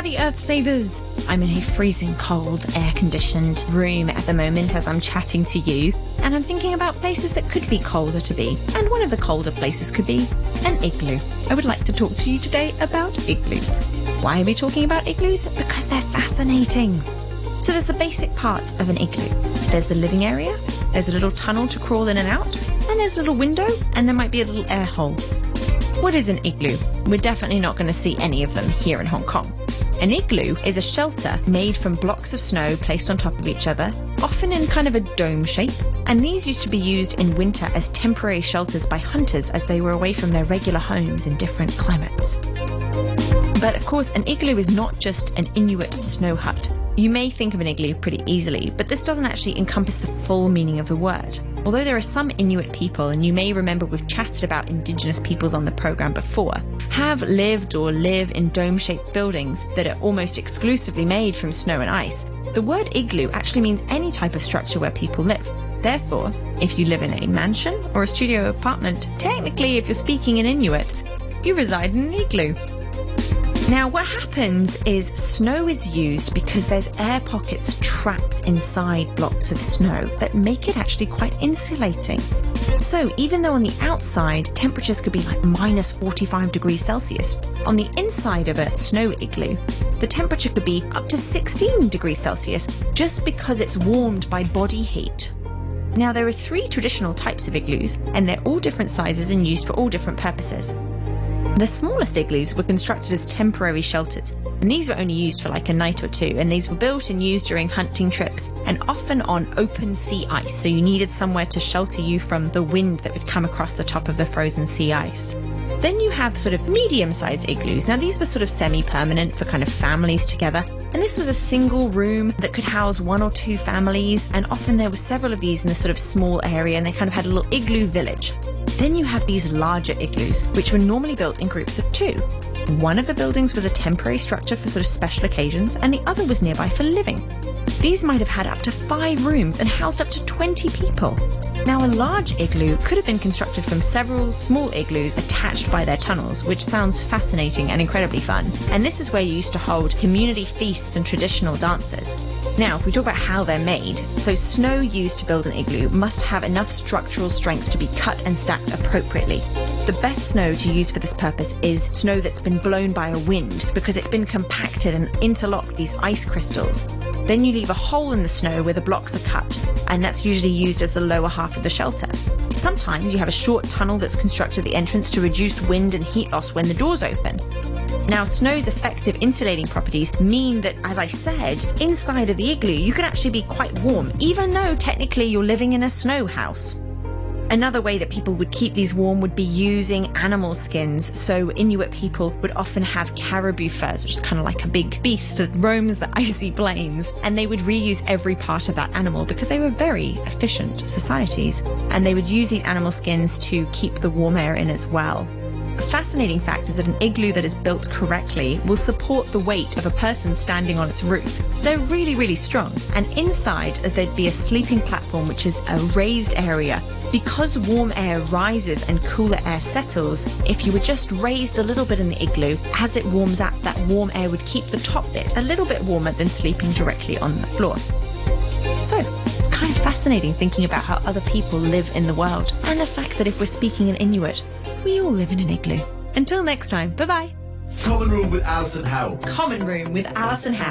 Savvy Earth Savers! I'm in a freezing cold, air conditioned room at the moment as I'm chatting to you, and I'm thinking about places that could be colder to be. And one of the colder places could be an igloo. I would like to talk to you today about igloos. Why are we talking about igloos? Because they're fascinating. So there's the basic parts of an igloo. There's the living area, there's a little tunnel to crawl in and out, and there's a little window, and there might be a little air hole. What is an igloo? We're definitely not going to see any of them here in Hong Kong. An igloo is a shelter made from blocks of snow placed on top of each other, often in kind of a dome shape, and these used to be used in winter as temporary shelters by hunters as they were away from their regular homes in different climates. But of course, an igloo is not just an Inuit snow hut. You may think of an igloo pretty easily, but this doesn't actually encompass the full meaning of the word. Although there are some Inuit people, and you may remember we've chatted about Indigenous peoples on the program before, have lived or live in dome shaped buildings that are almost exclusively made from snow and ice, the word igloo actually means any type of structure where people live. Therefore, if you live in a mansion or a studio apartment, technically, if you're speaking in Inuit, you reside in an igloo. Now, what happens is snow is used because there's air pockets trapped inside blocks of snow that make it actually quite insulating. So, even though on the outside temperatures could be like minus 45 degrees Celsius, on the inside of a snow igloo, the temperature could be up to 16 degrees Celsius just because it's warmed by body heat. Now, there are three traditional types of igloos, and they're all different sizes and used for all different purposes. The smallest igloos were constructed as temporary shelters, and these were only used for like a night or two, and these were built and used during hunting trips, and often on open sea ice, so you needed somewhere to shelter you from the wind that would come across the top of the frozen sea ice. Then you have sort of medium-sized igloos. Now these were sort of semi-permanent for kind of families together, and this was a single room that could house one or two families, and often there were several of these in a sort of small area, and they kind of had a little igloo village. Then you have these larger igloos, which were normally built in groups of two. One of the buildings was a temporary structure for sort of special occasions, and the other was nearby for living. These might have had up to five rooms and housed up to 20 people. Now, a large igloo could have been constructed from several small igloos attached by their tunnels, which sounds fascinating and incredibly fun. And this is where you used to hold community feasts and traditional dances. Now, if we talk about how they're made, so snow used to build an igloo must have enough structural strength to be cut and stacked appropriately. The best snow to use for this purpose is snow that's been blown by a wind because it's been compacted and interlocked these ice crystals. Then you leave a hole in the snow where the blocks are cut, and that's usually used as the lower half of the shelter. Sometimes you have a short tunnel that's constructed at the entrance to reduce wind and heat loss when the doors open. Now, snow's effective insulating properties mean that, as I said, inside of the igloo, you can actually be quite warm, even though technically you're living in a snow house. Another way that people would keep these warm would be using animal skins. So Inuit people would often have caribou furs, which is kind of like a big beast that roams the icy plains. And they would reuse every part of that animal because they were very efficient societies. And they would use these animal skins to keep the warm air in as well. Fascinating fact is that an igloo that is built correctly will support the weight of a person standing on its roof. They're really, really strong. And inside, there'd be a sleeping platform, which is a raised area. Because warm air rises and cooler air settles, if you were just raised a little bit in the igloo, as it warms up, that warm air would keep the top bit a little bit warmer than sleeping directly on the floor. So, it's kind of fascinating thinking about how other people live in the world, and the fact that if we're speaking in Inuit, we all live in an igloo. Until next time, bye bye. Common Room with Alison Howe. Common Room with Alison Howe.